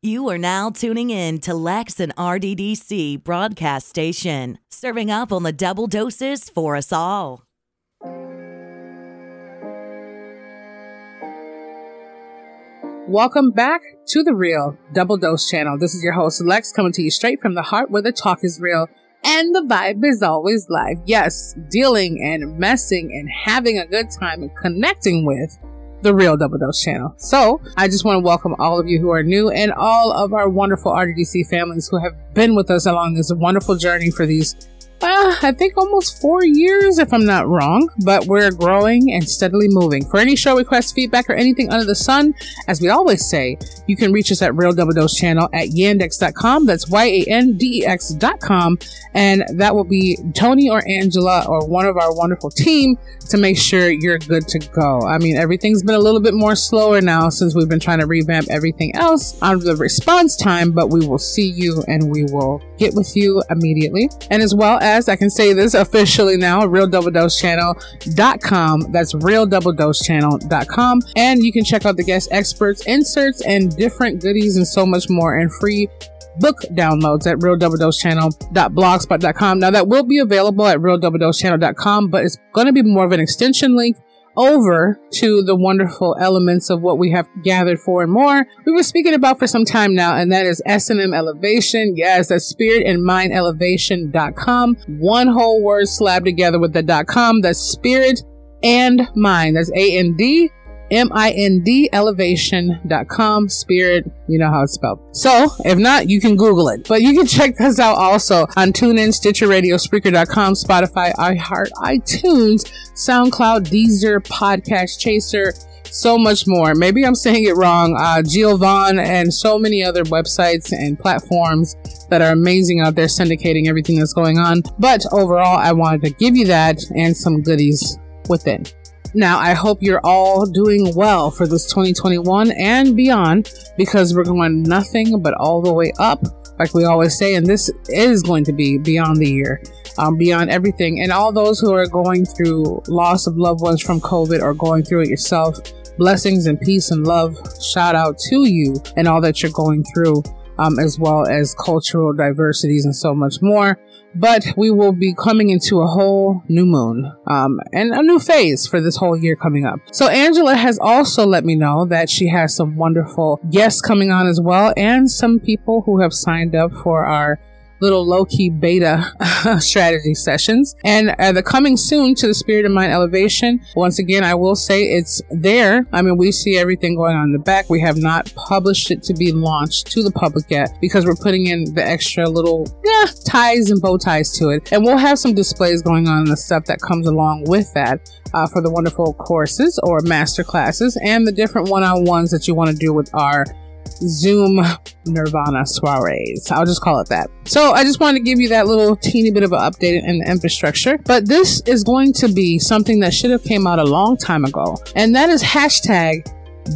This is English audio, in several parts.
You are now tuning in to Lex and RDDC broadcast station, serving up on the double doses for us all. Welcome back to the Real Double Dose channel. This is your host Lex coming to you straight from the heart where the talk is real and the vibe is always live. Yes, dealing and messing and having a good time and connecting with the Real Double Dose channel. So I just want to welcome all of you who are new and all of our wonderful RDDC families who have been with us along this wonderful journey for these uh, I think almost four years, if I'm not wrong, but we're growing and steadily moving. For any show requests, feedback, or anything under the sun, as we always say, you can reach us at Real Double Dose Channel at yandex.com. That's Y-A-N-D-E-X.com. And that will be Tony or Angela or one of our wonderful team to make sure you're good to go. I mean, everything's been a little bit more slower now since we've been trying to revamp everything else on the response time, but we will see you and we will get with you immediately. And as well as I can say this officially now, Real Double Dose. That's Real Double Dose. And you can check out the guest experts, inserts, and different goodies and so much more and free book downloads at realdoubledosechannel.blogspot.com. Now that will be available at realdoubledosechannel.com, but it's going to be more of an extension link over to the wonderful elements of what we have gathered for and more. We were speaking about for some time now, and that is S&M Elevation. Yes, that's spirit and mind elevation.com. One whole word slabbed together with the dot com. That's spirit and mind. That's A A-N-D M-I-N-D elevation.com, spirit, you know how it's spelled. So, if not, you can Google it. But you can check us out also on TuneIn, Stitcher Radio, Spreaker.com, Spotify, iHeart, iTunes, SoundCloud, Deezer, Podcast Chaser, so much more. Maybe I'm saying it wrong. Uh, and so many other websites and platforms that are amazing out there syndicating everything that's going on. But overall, I wanted to give you that and some goodies within. Now, I hope you're all doing well for this 2021 and beyond because we're going nothing but all the way up, like we always say, and this is going to be beyond the year, um, beyond everything. And all those who are going through loss of loved ones from COVID or going through it yourself, blessings and peace and love shout out to you and all that you're going through um, as well as cultural diversities and so much more. But we will be coming into a whole new moon um, and a new phase for this whole year coming up. So Angela has also let me know that she has some wonderful guests coming on as well, and some people who have signed up for our little low key beta strategy sessions. And uh, the coming soon to the Spirit of Mind Elevation. Once again, I will say it's there. I mean, we see everything going on in the back. We have not published it to be launched to the public yet because we're putting in the extra little yeah ties and bow ties to it. And we'll have some displays going on and the stuff that comes along with that. Uh, for the wonderful courses or master classes and the different one-on-ones that you want to do with our Zoom Nirvana soirees. I'll just call it that. So I just wanted to give you that little teeny bit of an update in the infrastructure. But this is going to be something that should have came out a long time ago. And that is hashtag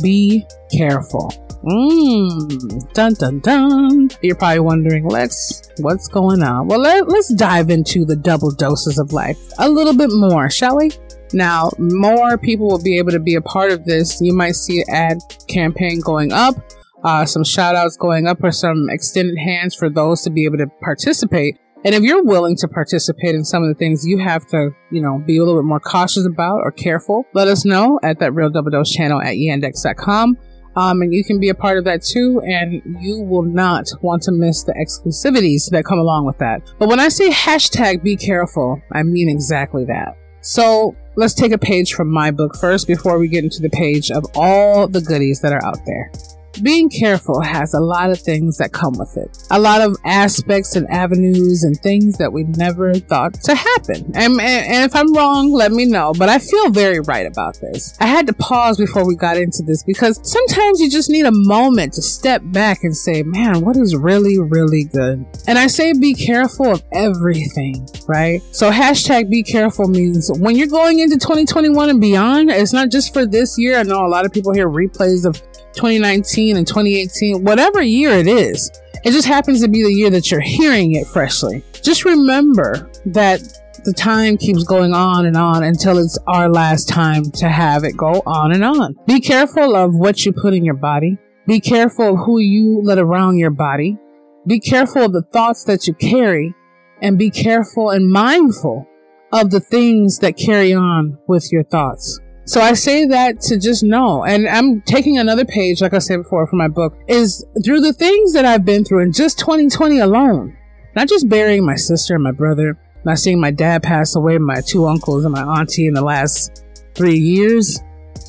be careful. Mmm, dun dun dun. You're probably wondering, Lex, what's going on? Well, let, let's dive into the double doses of life a little bit more, shall we? Now, more people will be able to be a part of this. You might see an ad campaign going up uh, some shout outs going up or some extended hands for those to be able to participate. And if you're willing to participate in some of the things you have to, you know, be a little bit more cautious about or careful, let us know at that Real Double Dose channel at yandex.com. Um, and you can be a part of that too, and you will not want to miss the exclusivities that come along with that. But when I say hashtag be careful, I mean exactly that. So let's take a page from my book first before we get into the page of all the goodies that are out there being careful has a lot of things that come with it. A lot of aspects and avenues and things that we never thought to happen. And, and, if I'm wrong, let me know. But I feel very right about this. I had to pause before we got into this because sometimes you just need a moment to step back and say, man, what is really, really good? And I say be careful of everything, right? So hashtag be careful means when you're going into 2021 and beyond, it's not just for this year. I know a lot of people hear replays of 2019 and 2018, whatever year it is. It just happens to be the year that you're hearing it freshly. Just remember that the time keeps going on and on until it's our last time to have it go on and on. Be careful of what you put in your body. Be careful of who you let around your body. Be careful of the thoughts that you carry and be careful and mindful of the things that carry on with your thoughts. So I say that to just know, and I'm taking another page, like I said before, from my book, is through the things that I've been through in just 2020 alone. Not just burying my sister and my brother, not seeing my dad pass away, my two uncles and my auntie in the last three years,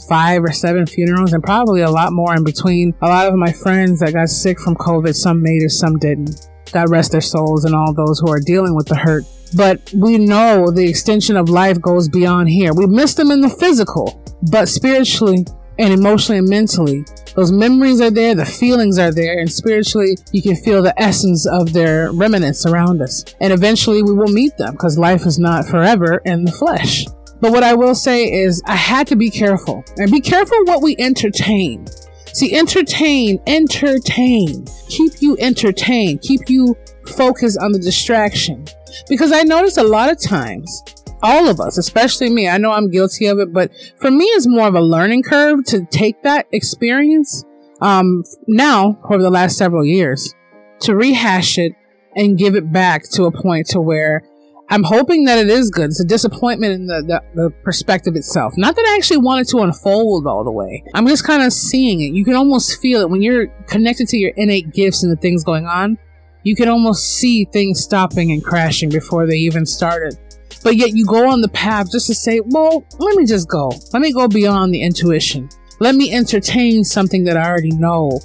five or seven funerals, and probably a lot more in between. A lot of my friends that got sick from COVID, some made it, some didn't. God rest their souls and all those who are dealing with the hurt. But we know the extension of life goes beyond here. We miss them in the physical, but spiritually and emotionally and mentally, those memories are there, the feelings are there, and spiritually, you can feel the essence of their remnants around us. And eventually, we will meet them because life is not forever in the flesh. But what I will say is, I had to be careful and be careful what we entertain. See, entertain, entertain, keep you entertained, keep you focused on the distraction. Because I notice a lot of times, all of us, especially me, I know I'm guilty of it, but for me, it's more of a learning curve to take that experience, um, now over the last several years to rehash it and give it back to a point to where I'm hoping that it is good. It's a disappointment in the, the, the, perspective itself. Not that I actually wanted to unfold all the way. I'm just kind of seeing it. You can almost feel it when you're connected to your innate gifts and the things going on you can almost see things stopping and crashing before they even started. But yet you go on the path just to say, well, let me just go. Let me go beyond the intuition. Let me entertain something that I already know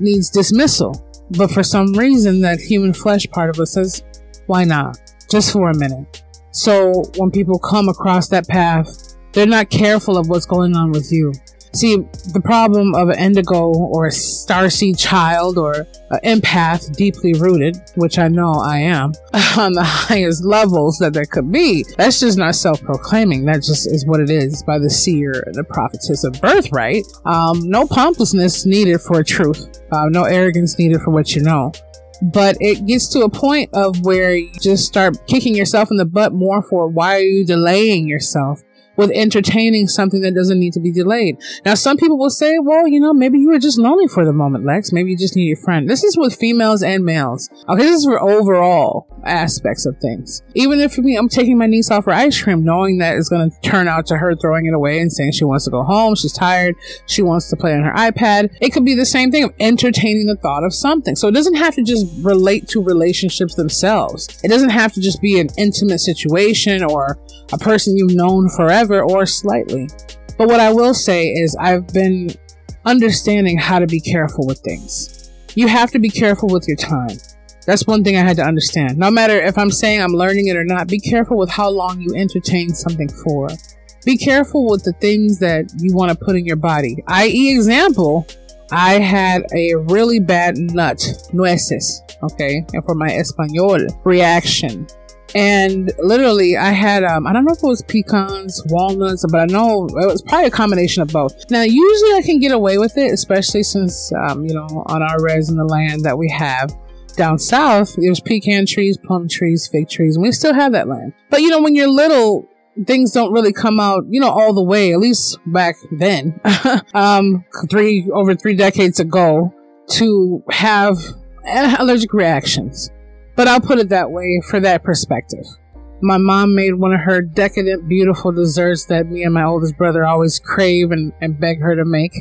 needs dismissal. But for some reason, that human flesh part of us says, why not? Just for a minute. So when people come across that path, they're not careful of what's going on with you. See, the problem of an indigo or a starseed child or an empath deeply rooted, which I know I am, on the highest levels that there could be, that's just not self proclaiming. That just is what it is by the seer and the prophetess of birthright. Um, no pompousness needed for truth, uh, no arrogance needed for what you know but it gets to a point of where you just start kicking yourself in the butt more for why are you delaying yourself with entertaining something that doesn't need to be delayed. Now, some people will say, well, you know, maybe you were just lonely for the moment, Lex. Maybe you just need a friend. This is with females and males. Okay, this is for overall aspects of things. Even if for me, I'm taking my niece off her ice cream, knowing that it's going to turn out to her throwing it away and saying she wants to go home, she's tired, she wants to play on her iPad. It could be the same thing of entertaining the thought of something. So it doesn't have to just relate to relationships themselves. It doesn't have to just be an intimate situation or a person you've known forever or slightly. But what I will say is I've been understanding how to be careful with things. You have to be careful with your time. That's one thing I had to understand. No matter if I'm saying I'm learning it or not, be careful with how long you entertain something for. Be careful with the things that you want to put in your body. I.e., example, I had a really bad nut, nueces, okay, and for my Espanol reaction and literally I had um I don't know if it was pecans, walnuts, but I know it was probably a combination of both. Now usually I can get away with it, especially since um you know on our res in the land that we have down south, there's pecan trees, plum trees, fig trees, and we still have that land. But you know when you're little, things don't really come out, you know, all the way, at least back then, um, three, over three decades ago, to have allergic reactions. But I'll put it that way for that perspective. My mom made one of her decadent, beautiful desserts that me and my oldest brother always crave and, and beg her to make.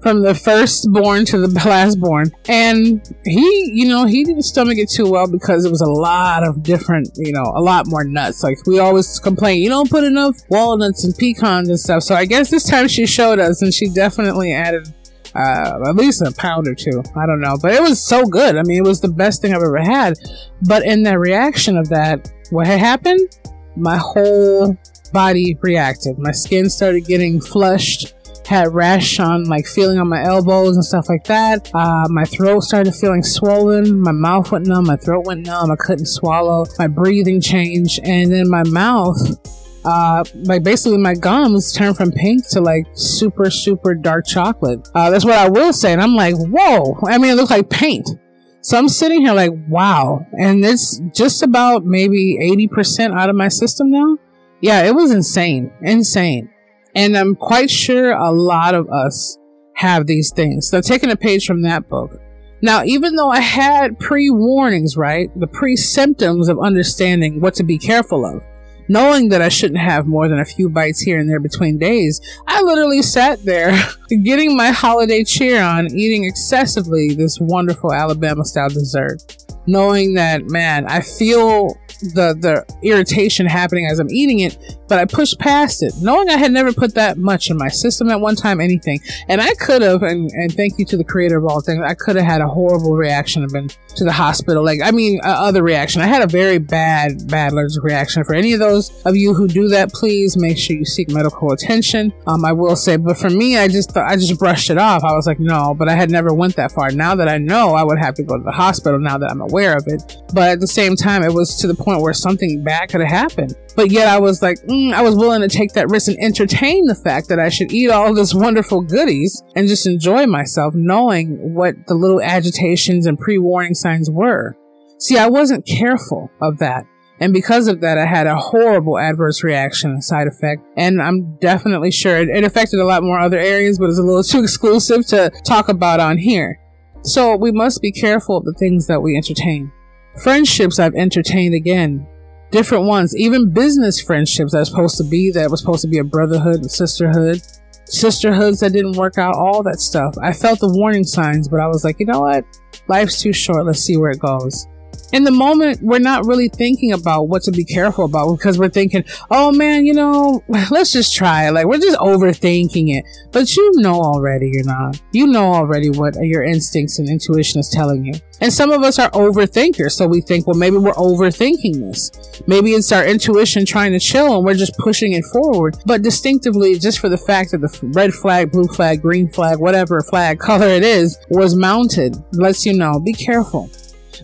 From the firstborn to the lastborn. And he, you know, he didn't stomach it too well because it was a lot of different, you know, a lot more nuts. Like we always complain, you don't put enough walnuts and pecans and stuff. So I guess this time she showed us and she definitely added uh, at least a pound or two. I don't know, but it was so good. I mean, it was the best thing I've ever had. But in the reaction of that, what had happened? My whole body reacted. My skin started getting flushed. Had rash on, like feeling on my elbows and stuff like that. Uh, my throat started feeling swollen. My mouth went numb. My throat went numb. I couldn't swallow. My breathing changed, and then my mouth uh, like basically my gums turned from pink to like super, super dark chocolate. Uh, that's what I will say. And I'm like, whoa. I mean, it looks like paint. So I'm sitting here like, wow. And it's just about maybe 80% out of my system now. Yeah, it was insane. Insane. And I'm quite sure a lot of us have these things. So taking a page from that book. Now, even though I had pre warnings, right? The pre symptoms of understanding what to be careful of, knowing that I shouldn't have more than a few bites here and there between days, I literally sat there getting my holiday cheer on, eating excessively this wonderful Alabama style dessert. Knowing that, man, I feel the the irritation happening as I'm eating it, but I pushed past it, knowing I had never put that much in my system at one time, anything. And I could have, and, and thank you to the creator of all things, I could have had a horrible reaction and been to the hospital. Like, I mean, uh, other reaction. I had a very bad, bad allergic reaction. For any of those of you who do that, please make sure you seek medical attention. Um, I will say, but for me, I just thought, I just brushed it off. I was like, no, but I had never went that far. Now that I know, I would have to go to the hospital now that I'm aware of it. But at the same time, it was to the point where something bad could have happened. But yet I was like, mm, I was willing to take that risk and entertain the fact that I should eat all this wonderful goodies and just enjoy myself, knowing what the little agitations and pre warning signs were. See, I wasn't careful of that. And because of that, I had a horrible adverse reaction side effect. And I'm definitely sure it, it affected a lot more other areas, but it's a little too exclusive to talk about on here. So we must be careful of the things that we entertain. Friendships I've entertained again different ones, even business friendships that was supposed to be that was supposed to be a brotherhood and sisterhood, sisterhoods that didn't work out, all that stuff. I felt the warning signs, but I was like, you know what? Life's too short. Let's see where it goes in the moment, we're not really thinking about what to be careful about because we're thinking, oh man, you know, let's just try it. Like we're just overthinking it. But you know already you're not. You know already what your instincts and intuition is telling you. And some of us are overthinkers. So we think, well, maybe we're overthinking this. Maybe it's our intuition trying to chill and we're just pushing it forward. But distinctively, just for the fact that the red flag, blue flag, green flag, whatever flag color it is, was mounted, lets you know, be careful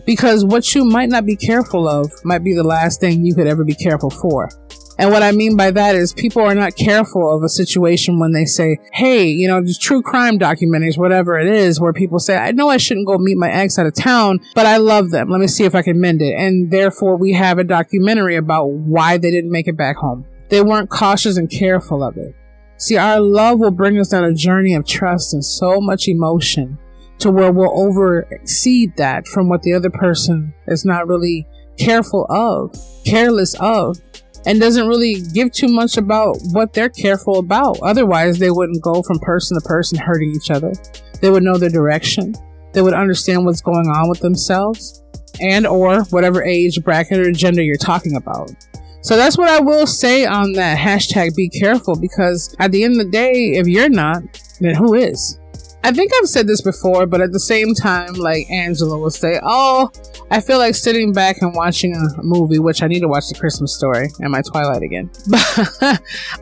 because what you might not be careful of might be the last thing you could ever be careful for. And what I mean by that is people are not careful of a situation when they say, Hey, you know, true crime documentaries, whatever it is, where people say, I know I shouldn't go meet my ex out of town, but I love them. Let me see if I can mend it. And therefore we have a documentary about why they didn't make it back home. They weren't cautious and careful of it. See, our love will bring us on a journey of trust and so much emotion to where we'll over exceed that from what the other person is not really careful of, careless of, and doesn't really give too much about what they're careful about. Otherwise, they wouldn't go from person to person hurting each other. They would know their direction. They would understand what's going on with themselves and or whatever age bracket or gender you're talking about. So that's what I will say on that hashtag be careful because at the end of the day, if you're not, then who is? I think I've said this before, but at the same time, like Angela will say, Oh, I feel like sitting back and watching a movie, which I need to watch The Christmas Story and my Twilight again.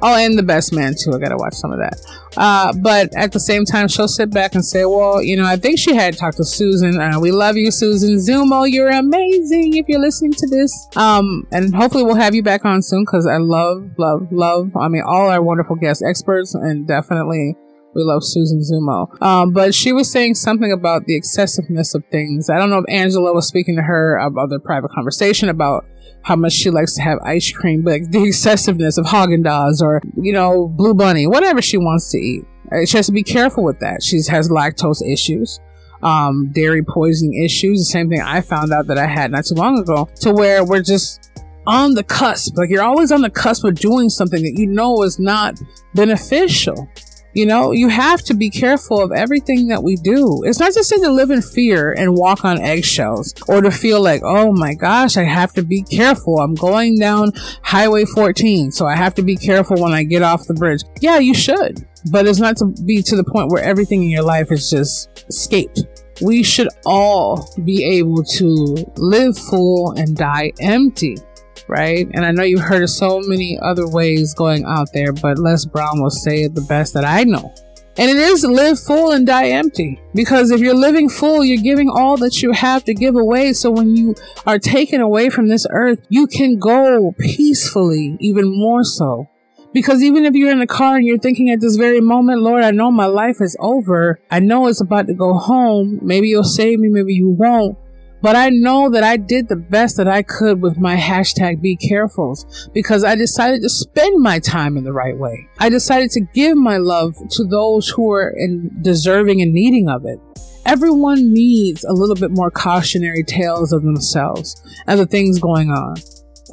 oh, and The Best Man too. I gotta watch some of that. Uh, but at the same time, she'll sit back and say, Well, you know, I think she had talked to Susan. Uh, we love you, Susan Zumo. You're amazing if you're listening to this. Um, and hopefully we'll have you back on soon because I love, love, love, I mean, all our wonderful guest experts and definitely we love Susan Zumo. Um, but she was saying something about the excessiveness of things. I don't know if Angela was speaking to her about their private conversation about how much she likes to have ice cream, but the excessiveness of Haagen Dazs or, you know, Blue Bunny, whatever she wants to eat. Uh, she has to be careful with that. She has lactose issues. Um, dairy poisoning issues, the same thing I found out that I had not too long ago, to where we're just on the cusp. Like you're always on the cusp of doing something that you know is not beneficial. You know, you have to be careful of everything that we do. It's not just to live in fear and walk on eggshells or to feel like, oh my gosh, I have to be careful. I'm going down Highway 14, so I have to be careful when I get off the bridge. Yeah, you should, but it's not to be to the point where everything in your life is just escaped. We should all be able to live full and die empty right? And I know you've heard of so many other ways going out there, but Les Brown will say it the best that I know. And it is live full and die empty. Because if you're living full, you're giving all that you have to give away. So when you are taken away from this earth, you can go peacefully, even more so. Because even if you're in a car and you're thinking at this very moment, Lord, I know my life is over. I know it's about to go home. Maybe you'll save me, maybe you won't. But I know that I did the best that I could with my hashtag be carefuls because I decided to spend my time in the right way. I decided to give my love to those who are in deserving and needing of it. Everyone needs a little bit more cautionary tales of themselves and the things going on.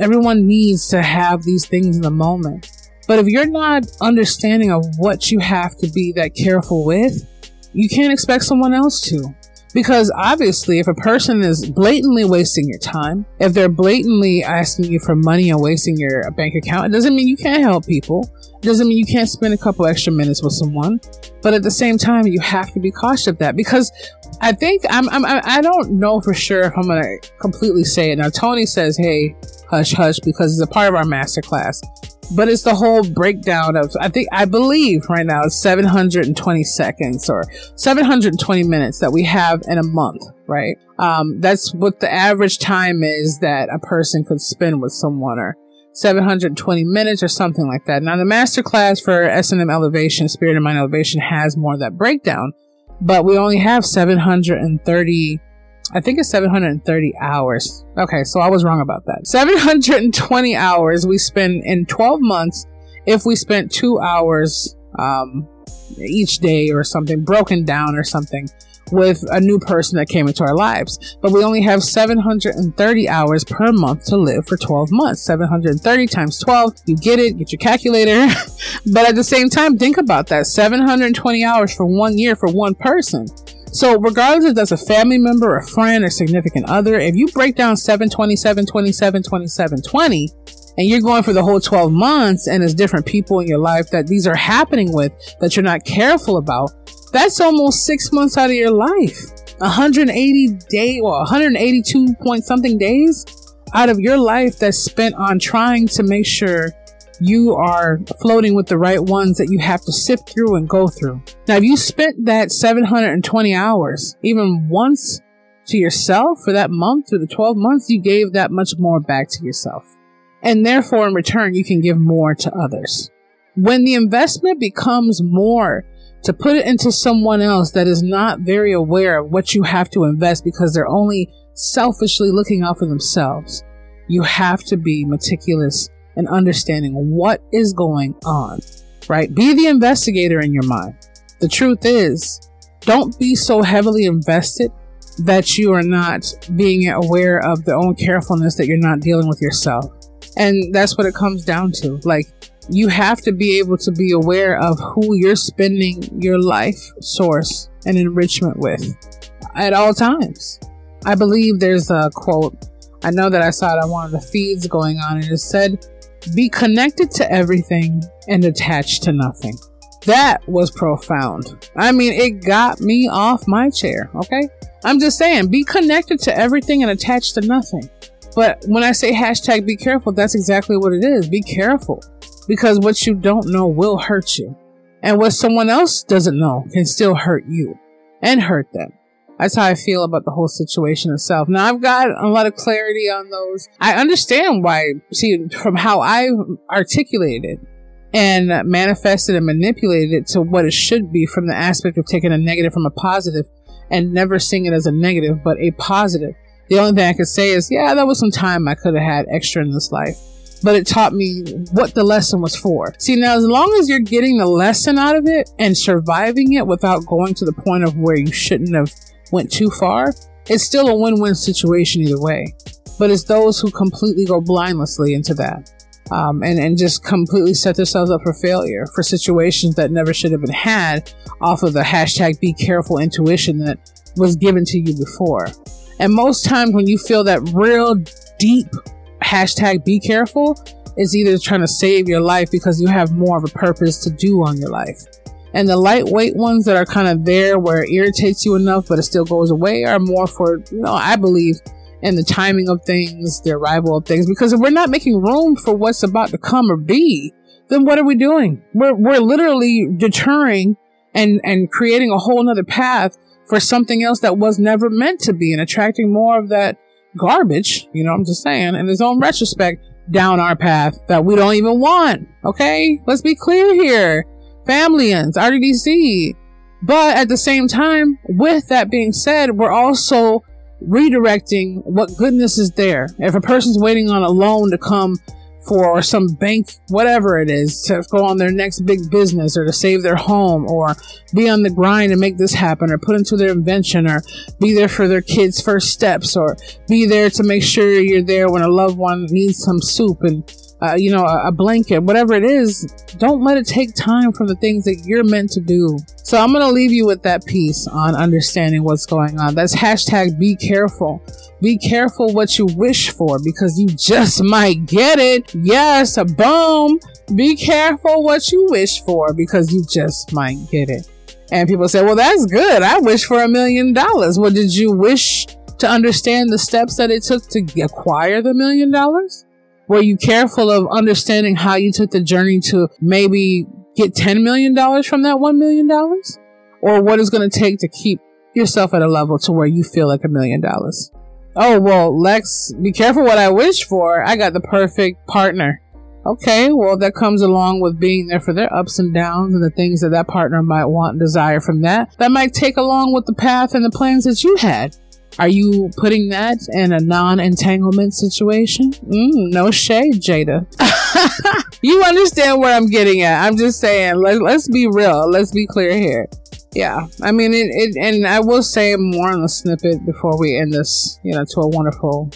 Everyone needs to have these things in the moment. But if you're not understanding of what you have to be that careful with, you can't expect someone else to. Because obviously, if a person is blatantly wasting your time, if they're blatantly asking you for money and wasting your bank account, it doesn't mean you can't help people. It doesn't mean you can't spend a couple extra minutes with someone. But at the same time, you have to be cautious of that because I think I'm, I'm I don't know for sure if I'm going to completely say it. Now, Tony says, hey, hush, hush, because it's a part of our master class but it's the whole breakdown of I think I believe right now it's 720 seconds or 720 minutes that we have in a month, right? Um, that's what the average time is that a person could spend with someone or 720 minutes or something like that. Now the master class for S&M elevation, spirit and mind elevation has more of that breakdown, but we only have 730 I think it's 730 hours. Okay, so I was wrong about that. 720 hours we spend in 12 months if we spent two hours um, each day or something, broken down or something with a new person that came into our lives. But we only have 730 hours per month to live for 12 months. 730 times 12, you get it, get your calculator. but at the same time, think about that 720 hours for one year for one person. So, regardless if that's a family member, a friend, or significant other, if you break down 7, 27, 27, 27, 20, and you're going for the whole 12 months and it's different people in your life that these are happening with that you're not careful about, that's almost six months out of your life. 180 day, well, 182 point something days out of your life that's spent on trying to make sure you are floating with the right ones that you have to sift through and go through. Now, if you spent that 720 hours even once to yourself for that month, through the 12 months, you gave that much more back to yourself. And therefore, in return, you can give more to others. When the investment becomes more to put it into someone else that is not very aware of what you have to invest because they're only selfishly looking out for themselves, you have to be meticulous and understanding what is going on, right? Be the investigator in your mind. The truth is, don't be so heavily invested that you are not being aware of the own carefulness that you're not dealing with yourself. And that's what it comes down to. Like, you have to be able to be aware of who you're spending your life source and enrichment with at all times. I believe there's a quote. I know that I saw it on one of the feeds going on, and it said, be connected to everything and attached to nothing. That was profound. I mean, it got me off my chair, okay? I'm just saying, be connected to everything and attached to nothing. But when I say hashtag be careful, that's exactly what it is. Be careful. Because what you don't know will hurt you. And what someone else doesn't know can still hurt you and hurt them. That's how I feel about the whole situation itself. Now I've got a lot of clarity on those. I understand why, see, from how I articulated it and manifested and manipulated it to what it should be from the aspect of taking a negative from a positive and never seeing it as a negative, but a positive. The only thing I could say is, yeah, that was some time I could have had extra in this life but it taught me what the lesson was for. See, now as long as you're getting the lesson out of it and surviving it without going to the point of where you shouldn't have went too far, it's still a win-win situation either way. But it's those who completely go blindlessly into that. Um, and, and just completely set themselves up for failure for situations that never should have been had off of the hashtag be careful intuition that was given to you before. And most times when you feel that real deep hashtag be careful, is either trying to save your life because you have more of a purpose to do on your life. And the lightweight ones that are kind of there where it irritates you enough, but it still goes away are more for, you know, I believe in the timing of things, the arrival of things. Because if we're not making room for what's about to come or be, then what are we doing? We're, we're literally deterring and, and creating a whole nother path for something else that was never meant to be and attracting more of that garbage, you know, I'm just saying, in his own retrospect, down our path that we don't even want. Okay? Let's be clear here. Familians, RDC. But at the same time, with that being said, we're also redirecting what goodness is there. If a person's waiting on a loan to come for some bank, whatever it is, to go on their next big business or to save their home or be on the grind and make this happen or put into their invention or be there for their kids' first steps or be there to make sure you're there when a loved one needs some soup and uh, you know, a, a, blanket, whatever it is, don't let it take time from the things that you're meant to do. So I'm going to leave you with that piece on understanding what's going on. That's hashtag be careful. Be careful what you wish for because you just might get it. Yes, a boom. Be careful what you wish for because you just might get it. And people say, well, that's good. I wish for a million dollars. Well, did you wish to understand the steps that it took to acquire the million dollars? Were you careful of understanding how you took the journey to maybe get $10 million from that $1 million? Or what is going to take to keep yourself at a level to where you feel like a million dollars? Oh, well, Lex, be careful what I wish for. I got the perfect partner. Okay, well, that comes along with being there for their ups and downs and the things that that partner might want and desire from that. That might take along with the path and the plans that you had. Are you putting that in a non entanglement situation? Mm, no shade, Jada. you understand where I'm getting at. I'm just saying, let, let's be real. Let's be clear here. Yeah, I mean, it, it, and I will say more on the snippet before we end this, you know, to a wonderful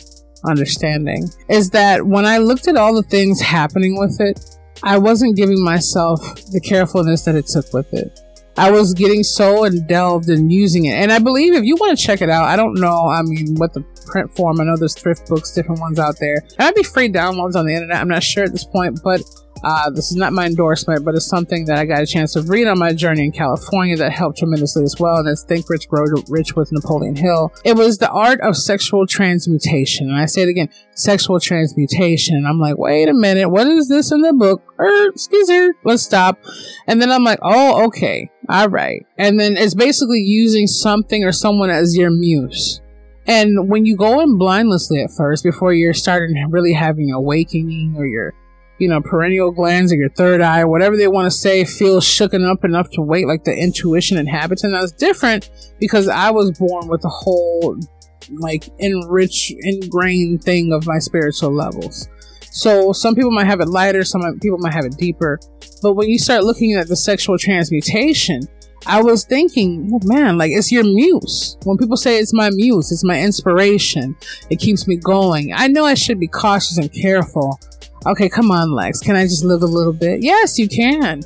understanding is that when I looked at all the things happening with it, I wasn't giving myself the carefulness that it took with it. I was getting so delved in using it. And I believe if you want to check it out, I don't know, I mean, what the print form, I know there's thrift books, different ones out there. It might be free downloads on the internet. I'm not sure at this point, but uh, this is not my endorsement, but it's something that I got a chance to read on my journey in California that helped tremendously as well. And it's Think Rich, Grow Rich with Napoleon Hill. It was the art of sexual transmutation. And I say it again, sexual transmutation. And I'm like, wait a minute, what is this in the book? Er, me, let's stop. And then I'm like, oh, okay, all right. And then it's basically using something or someone as your muse. And when you go in blindlessly at first, before you're starting really having awakening or you're you know, perennial glands or your third eye, whatever they want to say, feels shooken up enough to wait, like the intuition inhabitant. That's different because I was born with a whole, like, enriched, ingrained thing of my spiritual levels. So some people might have it lighter, some people might have it deeper. But when you start looking at the sexual transmutation, I was thinking, oh man, like it's your muse. When people say it's my muse, it's my inspiration. It keeps me going. I know I should be cautious and careful Okay, come on, Lex. Can I just live a little bit? Yes, you can.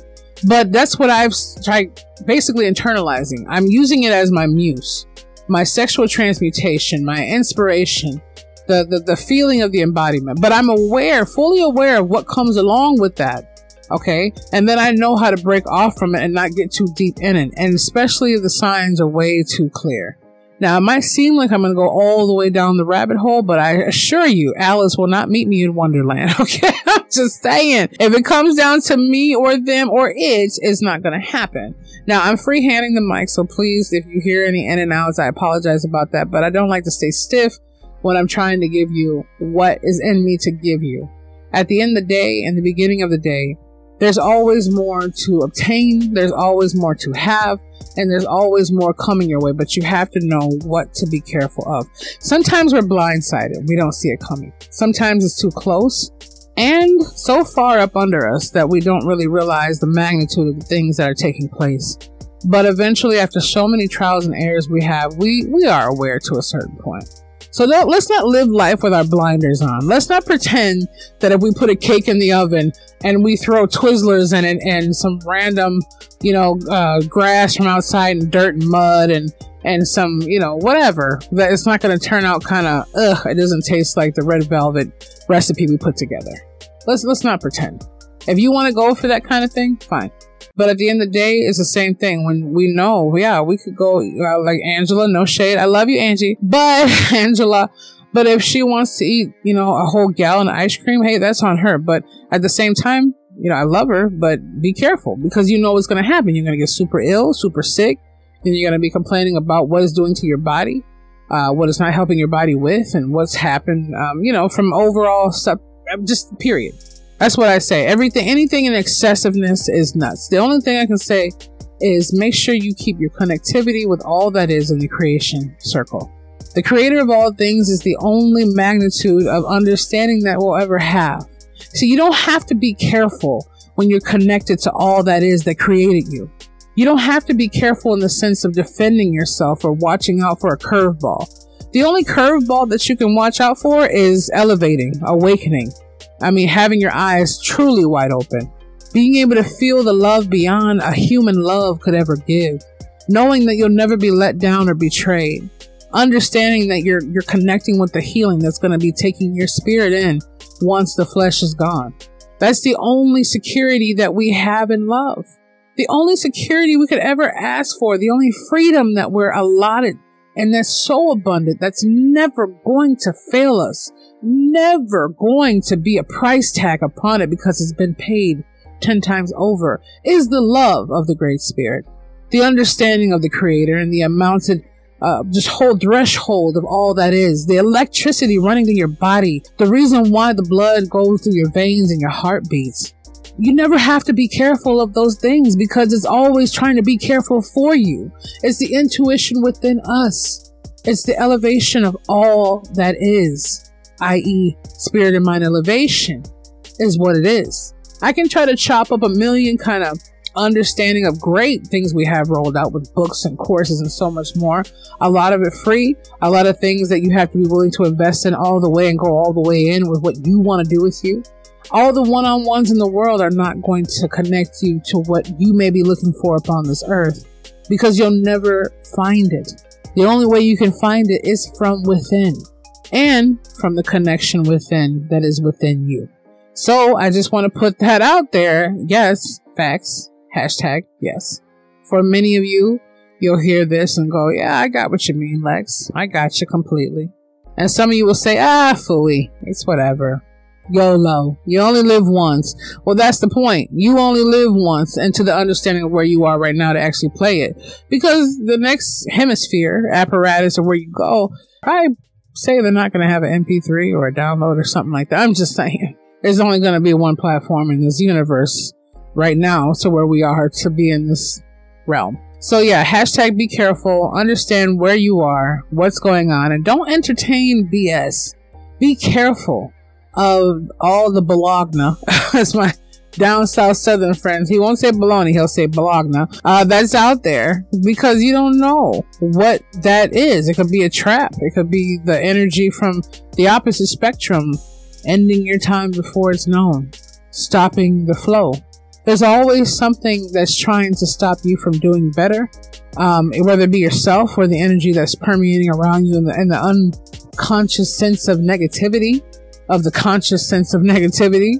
But that's what I've tried basically internalizing. I'm using it as my muse, my sexual transmutation, my inspiration, the, the, the feeling of the embodiment. But I'm aware, fully aware of what comes along with that. Okay. And then I know how to break off from it and not get too deep in it. And especially if the signs are way too clear. Now, it might seem like I'm going to go all the way down the rabbit hole, but I assure you, Alice will not meet me in Wonderland. Okay. I'm just saying. If it comes down to me or them or it, it's not going to happen. Now, I'm free handing the mic, so please, if you hear any in and outs, I apologize about that, but I don't like to stay stiff when I'm trying to give you what is in me to give you. At the end of the day, in the beginning of the day, there's always more to obtain. There's always more to have and there's always more coming your way, but you have to know what to be careful of. Sometimes we're blindsided. We don't see it coming. Sometimes it's too close and so far up under us that we don't really realize the magnitude of the things that are taking place. But eventually, after so many trials and errors we have, we, we are aware to a certain point. So let's not live life with our blinders on. Let's not pretend that if we put a cake in the oven and we throw Twizzlers in it and some random, you know, uh, grass from outside and dirt and mud and and some, you know, whatever, that it's not going to turn out kind of ugh. It doesn't taste like the red velvet recipe we put together. Let's let's not pretend. If you want to go for that kind of thing, fine. But at the end of the day, it's the same thing. When we know, yeah, we could go uh, like Angela, no shade. I love you, Angie, but Angela. But if she wants to eat, you know, a whole gallon of ice cream, hey, that's on her. But at the same time, you know, I love her, but be careful because you know what's going to happen. You're going to get super ill, super sick. Then you're going to be complaining about what it's doing to your body, uh, what it's not helping your body with, and what's happened, um, you know, from overall stuff, just period. That's what I say. Everything, anything in excessiveness is nuts. The only thing I can say is make sure you keep your connectivity with all that is in the creation circle. The creator of all things is the only magnitude of understanding that we'll ever have. So you don't have to be careful when you're connected to all that is that created you. You don't have to be careful in the sense of defending yourself or watching out for a curveball. The only curveball that you can watch out for is elevating, awakening. I mean, having your eyes truly wide open. Being able to feel the love beyond a human love could ever give. Knowing that you'll never be let down or betrayed. Understanding that you're, you're connecting with the healing that's going to be taking your spirit in once the flesh is gone. That's the only security that we have in love. The only security we could ever ask for, the only freedom that we're allotted and that's so abundant that's never going to fail us, never going to be a price tag upon it because it's been paid 10 times over, is the love of the Great Spirit, the understanding of the Creator, and the amounted uh, just whole threshold of all that is, the electricity running through your body, the reason why the blood goes through your veins and your heart beats. You never have to be careful of those things because it's always trying to be careful for you. It's the intuition within us. It's the elevation of all that is, i.e., spirit and mind elevation is what it is. I can try to chop up a million kind of understanding of great things we have rolled out with books and courses and so much more. A lot of it free, a lot of things that you have to be willing to invest in all the way and go all the way in with what you want to do with you. All the one on ones in the world are not going to connect you to what you may be looking for upon this earth because you'll never find it. The only way you can find it is from within and from the connection within that is within you. So I just want to put that out there. Yes, facts. Hashtag yes. For many of you, you'll hear this and go, yeah, I got what you mean, Lex. I got you completely. And some of you will say, ah, fooey. It's whatever. YOLO. You only live once. Well, that's the point. You only live once and to the understanding of where you are right now to actually play it. Because the next hemisphere apparatus or where you go, I say they're not going to have an MP3 or a download or something like that. I'm just saying. There's only going to be one platform in this universe right now to where we are to be in this realm. So yeah, hashtag be careful, understand where you are, what's going on, and don't entertain BS. Be careful of all the Bologna. That's my down south southern friends. He won't say baloney, he'll say Bologna. Uh, that's out there because you don't know what that is. It could be a trap. It could be the energy from the opposite spectrum, ending your time before it's known, stopping the flow. There's always something that's trying to stop you from doing better, um, whether it be yourself or the energy that's permeating around you and the, and the unconscious sense of negativity of the conscious sense of negativity.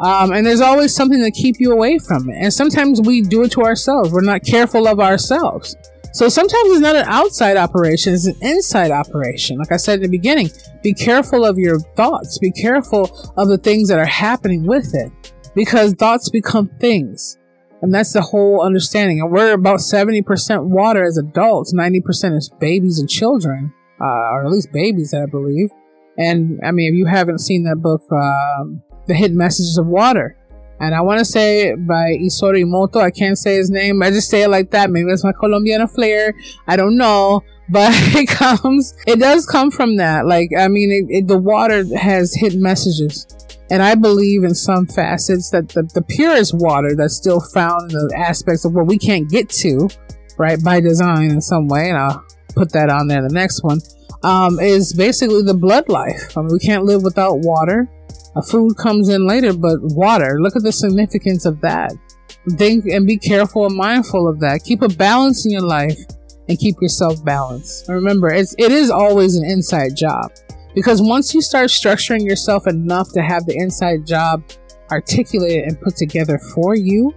Um, and there's always something to keep you away from it. And sometimes we do it to ourselves. We're not careful of ourselves. So sometimes it's not an outside operation, it's an inside operation. Like I said in the beginning, be careful of your thoughts. Be careful of the things that are happening with it because thoughts become things. And that's the whole understanding. And we're about 70% water as adults, 90% is babies and children, uh, or at least babies, I believe. And I mean, if you haven't seen that book, um, The Hidden Messages of Water, and I want to say by Isoro Imoto, I can't say his name. I just say it like that. Maybe it's my Colombiana flair. I don't know. But it comes, it does come from that. Like, I mean, it, it, the water has hidden messages. And I believe in some facets that the, the purest water that's still found in the aspects of what we can't get to, right, by design in some way. And I'll put that on there the next one um, is basically the blood life. I mean, we can't live without water. A food comes in later, but water, look at the significance of that. Think and be careful and mindful of that. Keep a balance in your life and keep yourself balanced. remember, it's, it is always an inside job because once you start structuring yourself enough to have the inside job articulated and put together for you,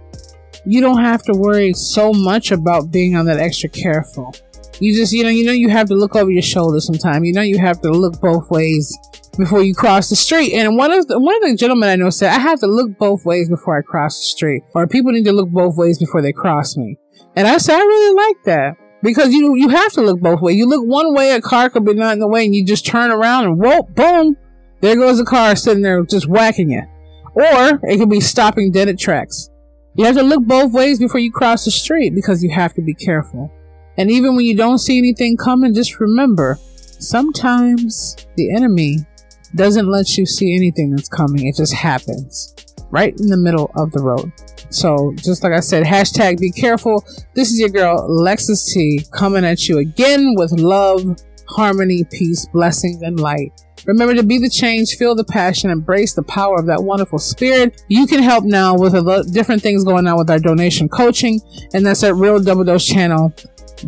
you don't have to worry so much about being on that extra careful. You just, you know, you know, you have to look over your shoulder sometime. You know, you have to look both ways before you cross the street. And one of the, one of the gentlemen I know said, I have to look both ways before I cross the street, or people need to look both ways before they cross me. And I said, I really like that because you you have to look both ways. You look one way, a car could be not in the way, and you just turn around and whoop, boom, there goes a car sitting there just whacking you. Or it could be stopping dead at tracks. You have to look both ways before you cross the street because you have to be careful. And even when you don't see anything coming, just remember sometimes the enemy doesn't let you see anything that's coming. It just happens right in the middle of the road. So, just like I said, hashtag be careful. This is your girl, Lexus T, coming at you again with love, harmony, peace, blessings, and light. Remember to be the change, feel the passion, embrace the power of that wonderful spirit. You can help now with a lot different things going on with our donation coaching, and that's at Real Double Dose Channel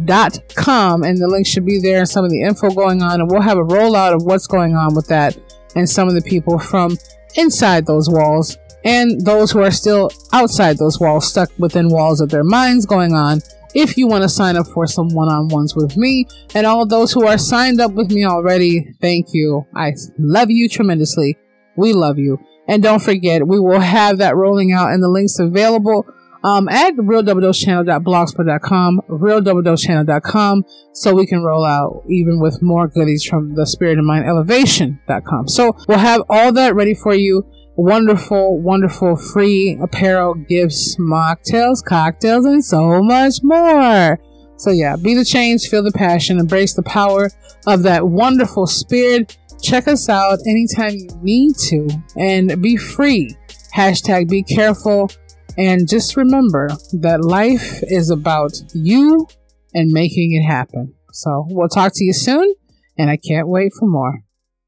dot com and the link should be there and some of the info going on and we'll have a rollout of what's going on with that and some of the people from inside those walls and those who are still outside those walls stuck within walls of their minds going on if you want to sign up for some one-on-ones with me and all those who are signed up with me already thank you i love you tremendously we love you and don't forget we will have that rolling out and the links available um, at realdoubledosechannel.blogspot.com, realdoubledosechannel.com, so we can roll out even with more goodies from the Spirit of Mind Elevation.com. So we'll have all that ready for you. Wonderful, wonderful free apparel, gifts, mocktails, cocktails, and so much more. So yeah, be the change, feel the passion, embrace the power of that wonderful spirit. Check us out anytime you need to and be free. Hashtag be careful and just remember that life is about you and making it happen. So we'll talk to you soon, and I can't wait for more.